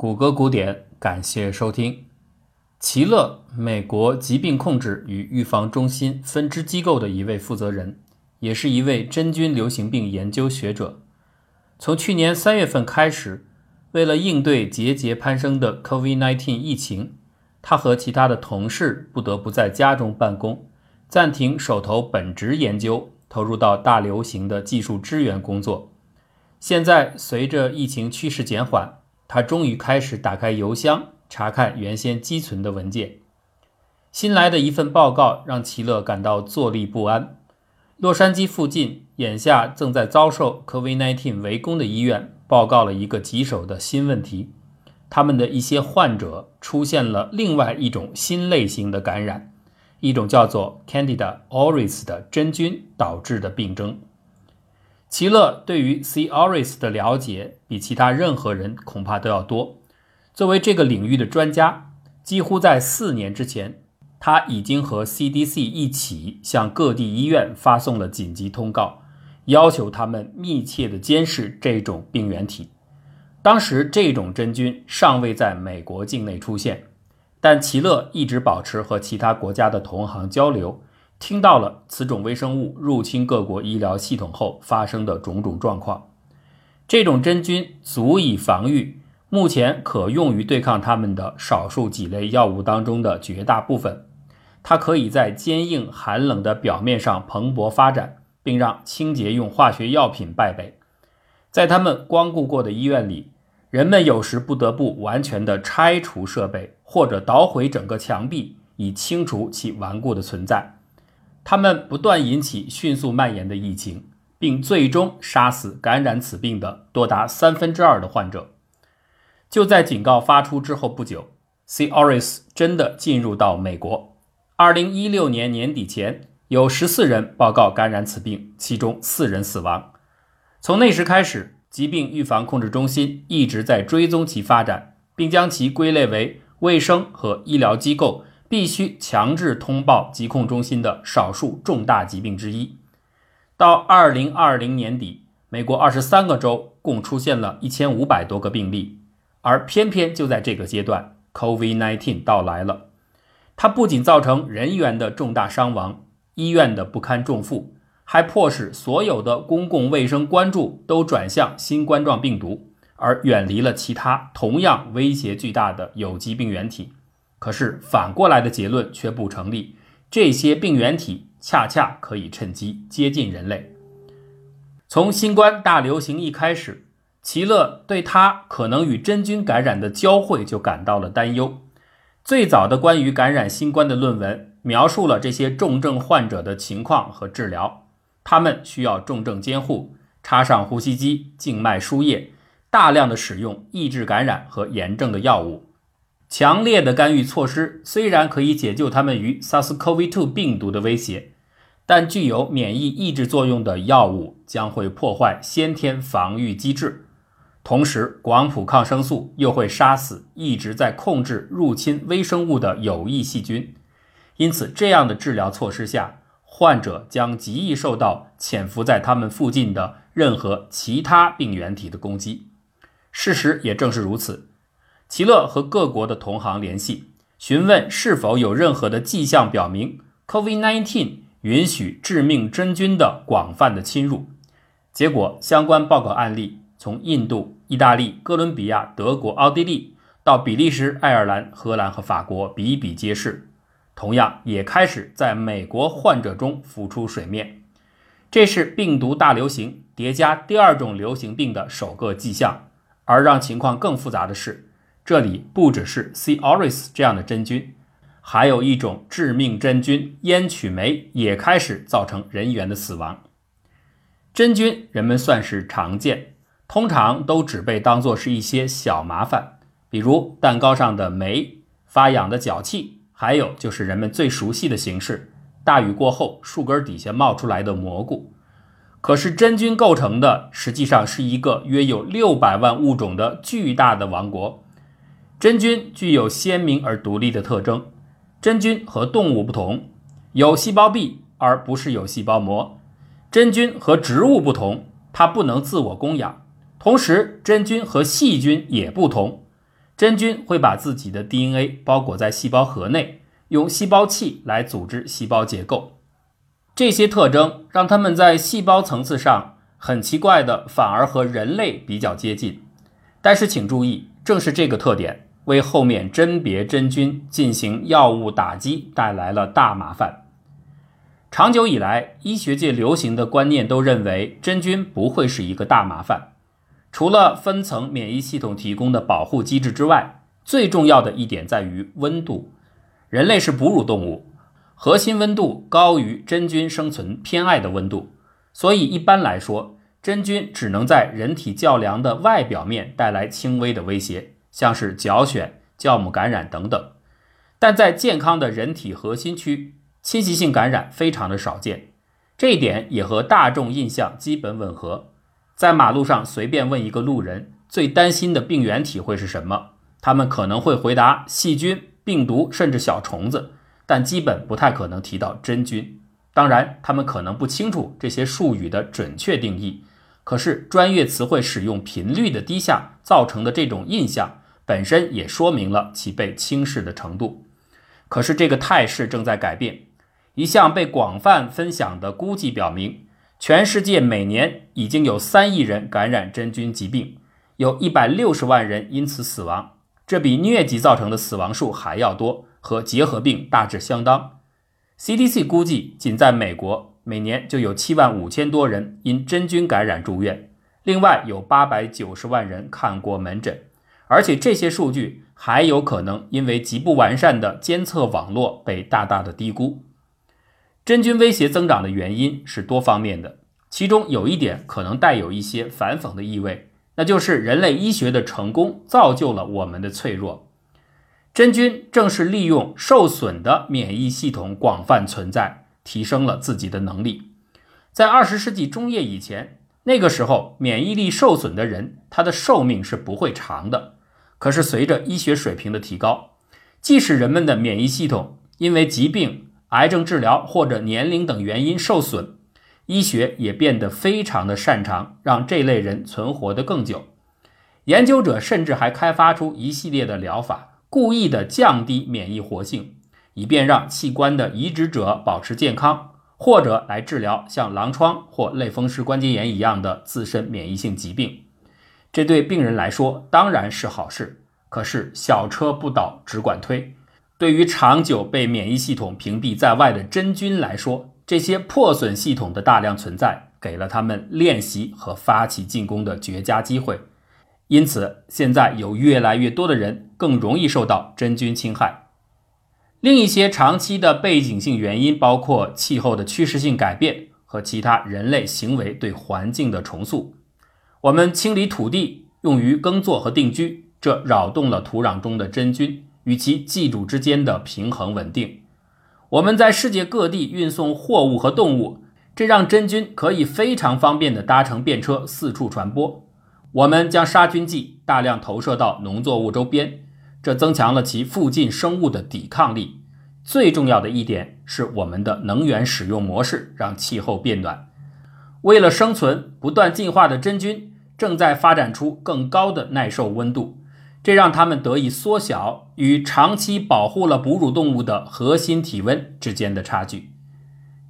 谷歌古典，感谢收听。齐乐，美国疾病控制与预防中心分支机构的一位负责人，也是一位真菌流行病研究学者。从去年三月份开始，为了应对节节攀升的 COVID-19 疫情，他和其他的同事不得不在家中办公，暂停手头本职研究，投入到大流行的技术支援工作。现在，随着疫情趋势减缓，他终于开始打开邮箱，查看原先积存的文件。新来的一份报告让齐乐感到坐立不安。洛杉矶附近眼下正在遭受 COVID-19 围攻的医院报告了一个棘手的新问题：他们的一些患者出现了另外一种新类型的感染，一种叫做 Candida auris 的真菌导致的病症。齐乐对于 C. auris 的了解比其他任何人恐怕都要多。作为这个领域的专家，几乎在四年之前，他已经和 CDC 一起向各地医院发送了紧急通告，要求他们密切地监视这种病原体。当时，这种真菌尚未在美国境内出现，但齐乐一直保持和其他国家的同行交流。听到了此种微生物入侵各国医疗系统后发生的种种状况，这种真菌足以防御目前可用于对抗它们的少数几类药物当中的绝大部分。它可以在坚硬寒冷的表面上蓬勃发展，并让清洁用化学药品败北。在他们光顾过的医院里，人们有时不得不完全的拆除设备，或者捣毁整个墙壁，以清除其顽固的存在。他们不断引起迅速蔓延的疫情，并最终杀死感染此病的多达三分之二的患者。就在警告发出之后不久，C. Oris 真的进入到美国。二零一六年年底前，有十四人报告感染此病，其中四人死亡。从那时开始，疾病预防控制中心一直在追踪其发展，并将其归类为卫生和医疗机构。必须强制通报疾控中心的少数重大疾病之一。到二零二零年底，美国二十三个州共出现了一千五百多个病例，而偏偏就在这个阶段，COVID-19 到来了。它不仅造成人员的重大伤亡、医院的不堪重负，还迫使所有的公共卫生关注都转向新冠状病毒，而远离了其他同样威胁巨大的有机病原体。可是反过来的结论却不成立，这些病原体恰恰可以趁机接近人类。从新冠大流行一开始，齐乐对他可能与真菌感染的交汇就感到了担忧。最早的关于感染新冠的论文描述了这些重症患者的情况和治疗，他们需要重症监护，插上呼吸机、静脉输液，大量的使用抑制感染和炎症的药物。强烈的干预措施虽然可以解救他们于 SARS-CoV-2 病毒的威胁，但具有免疫抑制作用的药物将会破坏先天防御机制，同时广谱抗生素又会杀死一直在控制入侵微生物的有益细菌。因此，这样的治疗措施下，患者将极易受到潜伏在他们附近的任何其他病原体的攻击。事实也正是如此。齐乐和各国的同行联系，询问是否有任何的迹象表明 COVID-19 允许致命真菌的广泛的侵入。结果，相关报告案例从印度、意大利、哥伦比亚、德国、奥地利到比利时、爱尔兰、荷兰和法国比比皆是，同样也开始在美国患者中浮出水面。这是病毒大流行叠加第二种流行病的首个迹象。而让情况更复杂的是。这里不只是 C. auris 这样的真菌，还有一种致命真菌烟曲霉也开始造成人员的死亡。真菌人们算是常见，通常都只被当作是一些小麻烦，比如蛋糕上的霉、发痒的脚气，还有就是人们最熟悉的形式：大雨过后树根底下冒出来的蘑菇。可是真菌构成的实际上是一个约有六百万物种的巨大的王国。真菌具有鲜明而独立的特征。真菌和动物不同，有细胞壁而不是有细胞膜。真菌和植物不同，它不能自我供养。同时，真菌和细菌也不同。真菌会把自己的 DNA 包裹在细胞核内，用细胞器来组织细胞结构。这些特征让它们在细胞层次上很奇怪的，反而和人类比较接近。但是请注意，正是这个特点为后面甄别真菌进行药物打击带来了大麻烦。长久以来，医学界流行的观念都认为真菌不会是一个大麻烦。除了分层免疫系统提供的保护机制之外，最重要的一点在于温度。人类是哺乳动物，核心温度高于真菌生存偏爱的温度，所以一般来说，真菌只能在人体较凉的外表面带来轻微的威胁，像是脚癣、酵母感染等等。但在健康的人体核心区，侵袭性感染非常的少见，这一点也和大众印象基本吻合。在马路上随便问一个路人，最担心的病原体会是什么？他们可能会回答细菌、病毒，甚至小虫子，但基本不太可能提到真菌。当然，他们可能不清楚这些术语的准确定义。可是，专业词汇使用频率的低下造成的这种印象，本身也说明了其被轻视的程度。可是，这个态势正在改变。一项被广泛分享的估计表明，全世界每年已经有三亿人感染真菌疾病，有一百六十万人因此死亡，这比疟疾造成的死亡数还要多，和结核病大致相当。CDC 估计，仅在美国，每年就有七万五千多人因真菌感染住院，另外有八百九十万人看过门诊，而且这些数据还有可能因为极不完善的监测网络被大大的低估。真菌威胁增长的原因是多方面的，其中有一点可能带有一些反讽的意味，那就是人类医学的成功造就了我们的脆弱。真菌正是利用受损的免疫系统广泛存在，提升了自己的能力。在二十世纪中叶以前，那个时候免疫力受损的人，他的寿命是不会长的。可是随着医学水平的提高，即使人们的免疫系统因为疾病，癌症治疗或者年龄等原因受损，医学也变得非常的擅长让这类人存活得更久。研究者甚至还开发出一系列的疗法，故意的降低免疫活性，以便让器官的移植者保持健康，或者来治疗像狼疮或类风湿关节炎一样的自身免疫性疾病。这对病人来说当然是好事，可是小车不倒只管推。对于长久被免疫系统屏蔽在外的真菌来说，这些破损系统的大量存在，给了他们练习和发起进攻的绝佳机会。因此，现在有越来越多的人更容易受到真菌侵害。另一些长期的背景性原因包括气候的趋势性改变和其他人类行为对环境的重塑。我们清理土地用于耕作和定居，这扰动了土壤中的真菌。与其寄主之间的平衡稳定，我们在世界各地运送货物和动物，这让真菌可以非常方便地搭乘便车四处传播。我们将杀菌剂大量投射到农作物周边，这增强了其附近生物的抵抗力。最重要的一点是，我们的能源使用模式让气候变暖。为了生存，不断进化的真菌正在发展出更高的耐受温度。这让他们得以缩小与长期保护了哺乳动物的核心体温之间的差距。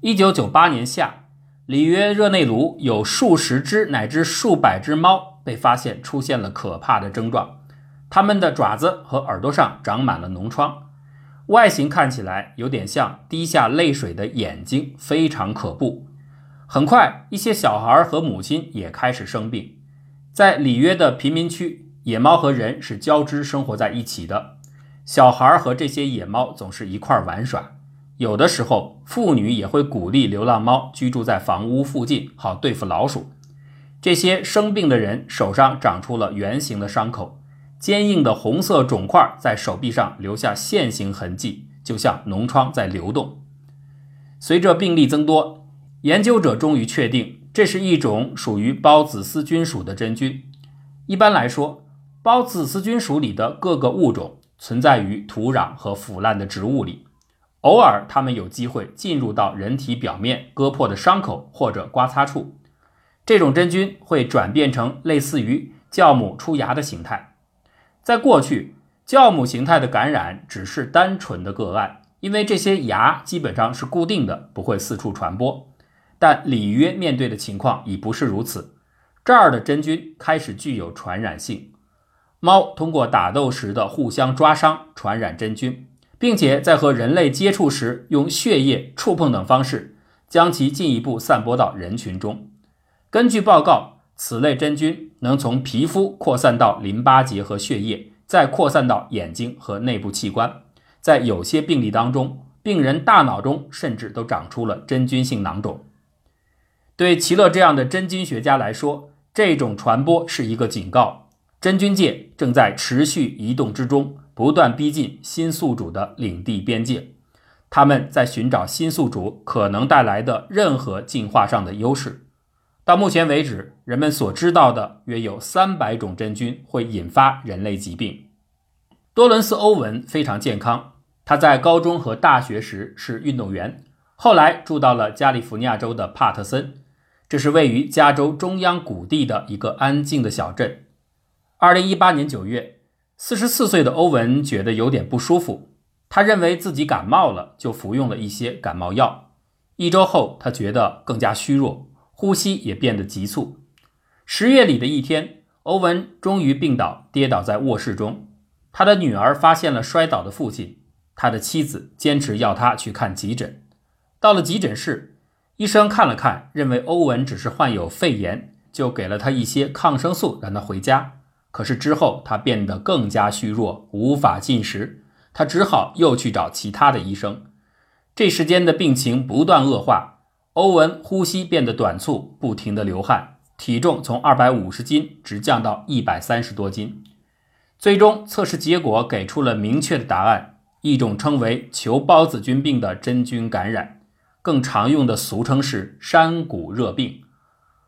一九九八年夏，里约热内卢有数十只乃至数百只猫被发现出现了可怕的症状，它们的爪子和耳朵上长满了脓疮，外形看起来有点像滴下泪水的眼睛，非常可怖。很快，一些小孩和母亲也开始生病，在里约的贫民区。野猫和人是交织生活在一起的，小孩和这些野猫总是一块玩耍。有的时候，妇女也会鼓励流浪猫居住在房屋附近，好对付老鼠。这些生病的人手上长出了圆形的伤口，坚硬的红色肿块在手臂上留下线形痕迹，就像脓疮在流动。随着病例增多，研究者终于确定这是一种属于孢子丝菌属的真菌。一般来说，孢子丝菌属里的各个物种存在于土壤和腐烂的植物里，偶尔它们有机会进入到人体表面割破的伤口或者刮擦处。这种真菌会转变成类似于酵母出芽的形态。在过去，酵母形态的感染只是单纯的个案，因为这些芽基本上是固定的，不会四处传播。但里约面对的情况已不是如此，这儿的真菌开始具有传染性。猫通过打斗时的互相抓伤传染真菌，并且在和人类接触时用血液、触碰等方式将其进一步散播到人群中。根据报告。此类真菌能从皮肤扩散到淋巴结和血液，再扩散到眼睛和内部器官。在有些病例当中，病人大脑中甚至都长出了真菌性囊肿。对齐勒这样的真菌学家来说，这种传播是一个警告：真菌界正在持续移动之中，不断逼近新宿主的领地边界。他们在寻找新宿主可能带来的任何进化上的优势。到目前为止，人们所知道的约有三百种真菌会引发人类疾病。多伦斯·欧文非常健康，他在高中和大学时是运动员，后来住到了加利福尼亚州的帕特森，这是位于加州中央谷地的一个安静的小镇。二零一八年九月，四十四岁的欧文觉得有点不舒服，他认为自己感冒了，就服用了一些感冒药。一周后，他觉得更加虚弱。呼吸也变得急促。十月里的一天，欧文终于病倒，跌倒在卧室中。他的女儿发现了摔倒的父亲，他的妻子坚持要他去看急诊。到了急诊室，医生看了看，认为欧文只是患有肺炎，就给了他一些抗生素，让他回家。可是之后他变得更加虚弱，无法进食，他只好又去找其他的医生。这时间的病情不断恶化。欧文呼吸变得短促，不停地流汗，体重从二百五十斤直降到一百三十多斤。最终测试结果给出了明确的答案：一种称为球孢子菌病的真菌感染，更常用的俗称是山谷热病。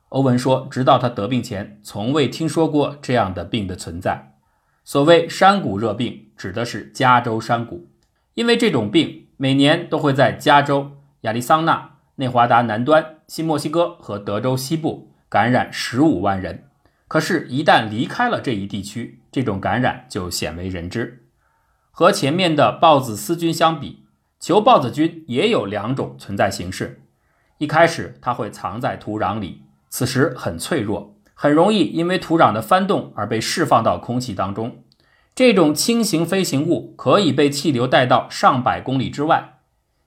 欧文说，直到他得病前，从未听说过这样的病的存在。所谓山谷热病，指的是加州山谷，因为这种病每年都会在加州、亚利桑那。内华达南端、新墨西哥和德州西部感染十五万人，可是，一旦离开了这一地区，这种感染就鲜为人知。和前面的豹子丝菌相比，球孢子菌也有两种存在形式。一开始，它会藏在土壤里，此时很脆弱，很容易因为土壤的翻动而被释放到空气当中。这种轻型飞行物可以被气流带到上百公里之外，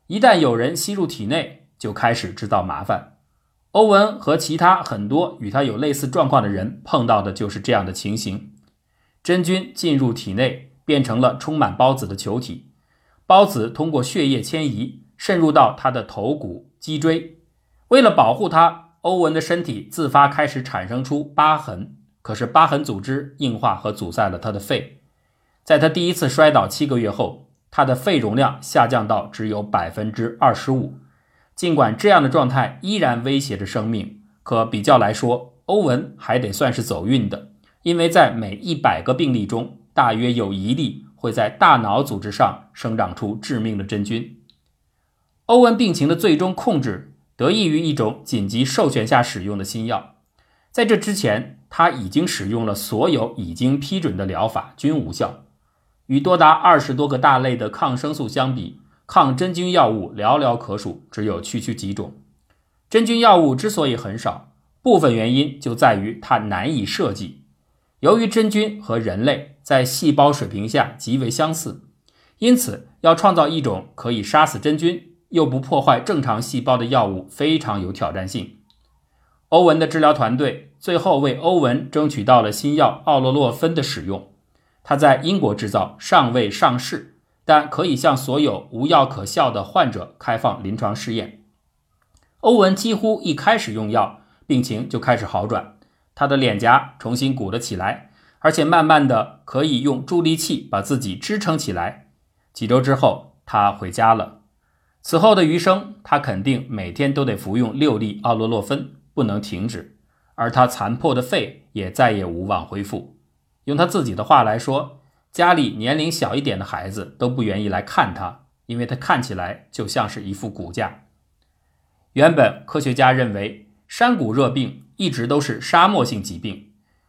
一旦有人吸入体内。就开始制造麻烦。欧文和其他很多与他有类似状况的人碰到的就是这样的情形：真菌进入体内，变成了充满孢子的球体，孢子通过血液迁移，渗入到他的头骨、脊椎。为了保护他，欧文的身体自发开始产生出疤痕。可是疤痕组织硬化和阻塞了他的肺。在他第一次摔倒七个月后，他的肺容量下降到只有百分之二十五。尽管这样的状态依然威胁着生命，可比较来说，欧文还得算是走运的，因为在每一百个病例中，大约有一例会在大脑组织上生长出致命的真菌。欧文病情的最终控制得益于一种紧急授权下使用的新药，在这之前，他已经使用了所有已经批准的疗法，均无效。与多达二十多个大类的抗生素相比，抗真菌药物寥寥可数，只有区区几种。真菌药物之所以很少，部分原因就在于它难以设计。由于真菌和人类在细胞水平下极为相似，因此要创造一种可以杀死真菌又不破坏正常细胞的药物非常有挑战性。欧文的治疗团队最后为欧文争取到了新药奥洛洛芬的使用，它在英国制造，尚未上市。但可以向所有无药可效的患者开放临床试验。欧文几乎一开始用药，病情就开始好转，他的脸颊重新鼓了起来，而且慢慢的可以用助力器把自己支撑起来。几周之后，他回家了。此后的余生，他肯定每天都得服用六粒奥洛洛芬，不能停止。而他残破的肺也再也无望恢复。用他自己的话来说。家里年龄小一点的孩子都不愿意来看他，因为他看起来就像是一副骨架。原本科学家认为山谷热病一直都是沙漠性疾病，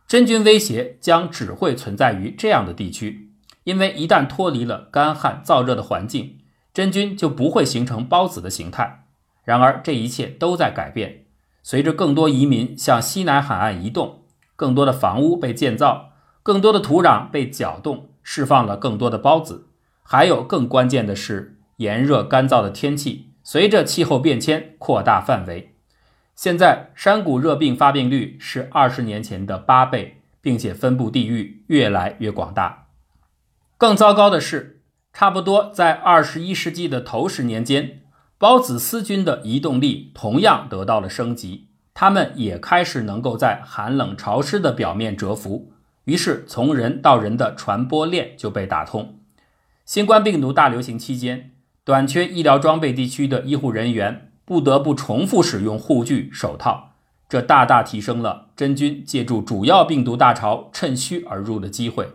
真菌威胁将只会存在于这样的地区，因为一旦脱离了干旱燥热的环境，真菌就不会形成孢子的形态。然而，这一切都在改变。随着更多移民向西南海岸移动，更多的房屋被建造，更多的土壤被搅动，释放了更多的孢子。还有更关键的是，炎热干燥的天气随着气候变迁扩大范围。现在山谷热病发病率是二十年前的八倍，并且分布地域越来越广大。更糟糕的是，差不多在二十一世纪的头十年间。孢子丝菌的移动力同样得到了升级，它们也开始能够在寒冷潮湿的表面蛰伏，于是从人到人的传播链就被打通。新冠病毒大流行期间，短缺医疗装备地区的医护人员不得不重复使用护具、手套，这大大提升了真菌借助主要病毒大潮趁虚而入的机会。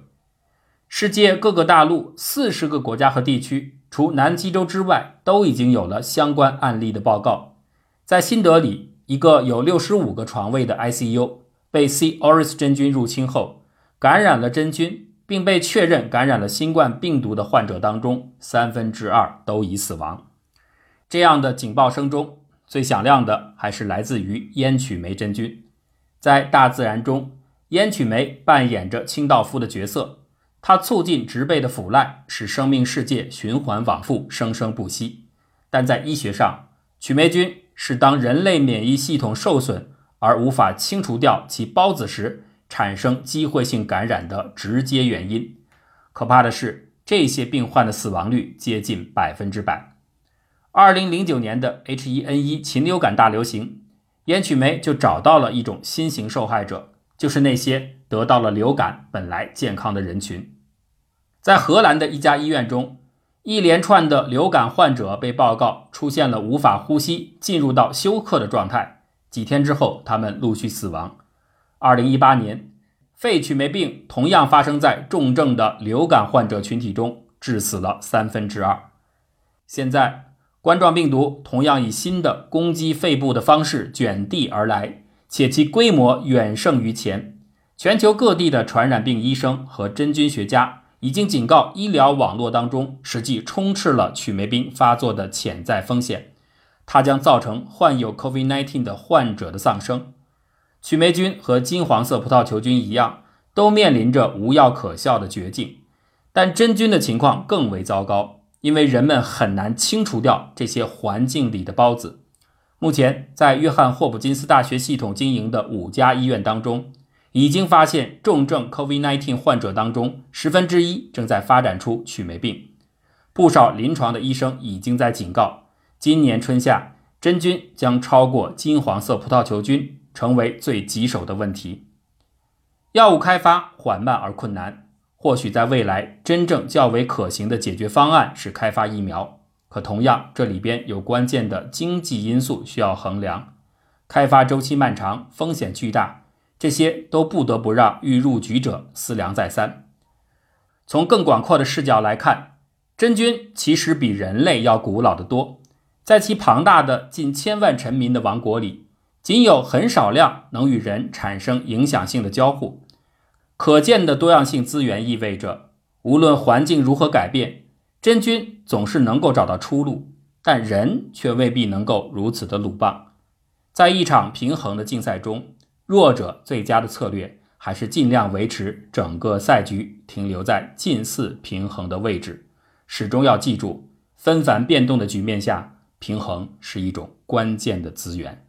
世界各个大陆四十个国家和地区。除南极洲之外，都已经有了相关案例的报告。在新德里，一个有六十五个床位的 ICU 被 C. auris 真菌入侵后，感染了真菌，并被确认感染了新冠病毒的患者当中，三分之二都已死亡。这样的警报声中，最响亮的还是来自于烟曲霉真菌。在大自然中，烟曲霉扮演着清道夫的角色。它促进植被的腐烂，使生命世界循环往复、生生不息。但在医学上，曲霉菌是当人类免疫系统受损而无法清除掉其孢子时，产生机会性感染的直接原因。可怕的是，这些病患的死亡率接近百分之百。二零零九年的 H1N1 禽流感大流行，烟曲霉就找到了一种新型受害者，就是那些得到了流感本来健康的人群。在荷兰的一家医院中，一连串的流感患者被报告出现了无法呼吸、进入到休克的状态。几天之后，他们陆续死亡。二零一八年，肺曲霉病同样发生在重症的流感患者群体中，致死了三分之二。现在，冠状病毒同样以新的攻击肺部的方式卷地而来，且其规模远胜于前。全球各地的传染病医生和真菌学家。已经警告，医疗网络当中实际充斥了曲霉病发作的潜在风险，它将造成患有 COVID-19 的患者的丧生。曲霉菌和金黄色葡萄球菌一样，都面临着无药可效的绝境。但真菌的情况更为糟糕，因为人们很难清除掉这些环境里的孢子。目前，在约翰霍普金斯大学系统经营的五家医院当中。已经发现重症 COVID-19 患者当中，十分之一正在发展出曲霉病。不少临床的医生已经在警告，今年春夏真菌将超过金黄色葡萄球菌，成为最棘手的问题。药物开发缓慢而困难，或许在未来真正较为可行的解决方案是开发疫苗。可同样，这里边有关键的经济因素需要衡量，开发周期漫长，风险巨大。这些都不得不让欲入局者思量再三。从更广阔的视角来看，真菌其实比人类要古老得多。在其庞大的近千万臣民的王国里，仅有很少量能与人产生影响性的交互。可见的多样性资源意味着，无论环境如何改变，真菌总是能够找到出路，但人却未必能够如此的鲁棒。在一场平衡的竞赛中。弱者最佳的策略还是尽量维持整个赛局停留在近似平衡的位置。始终要记住，纷繁变动的局面下，平衡是一种关键的资源。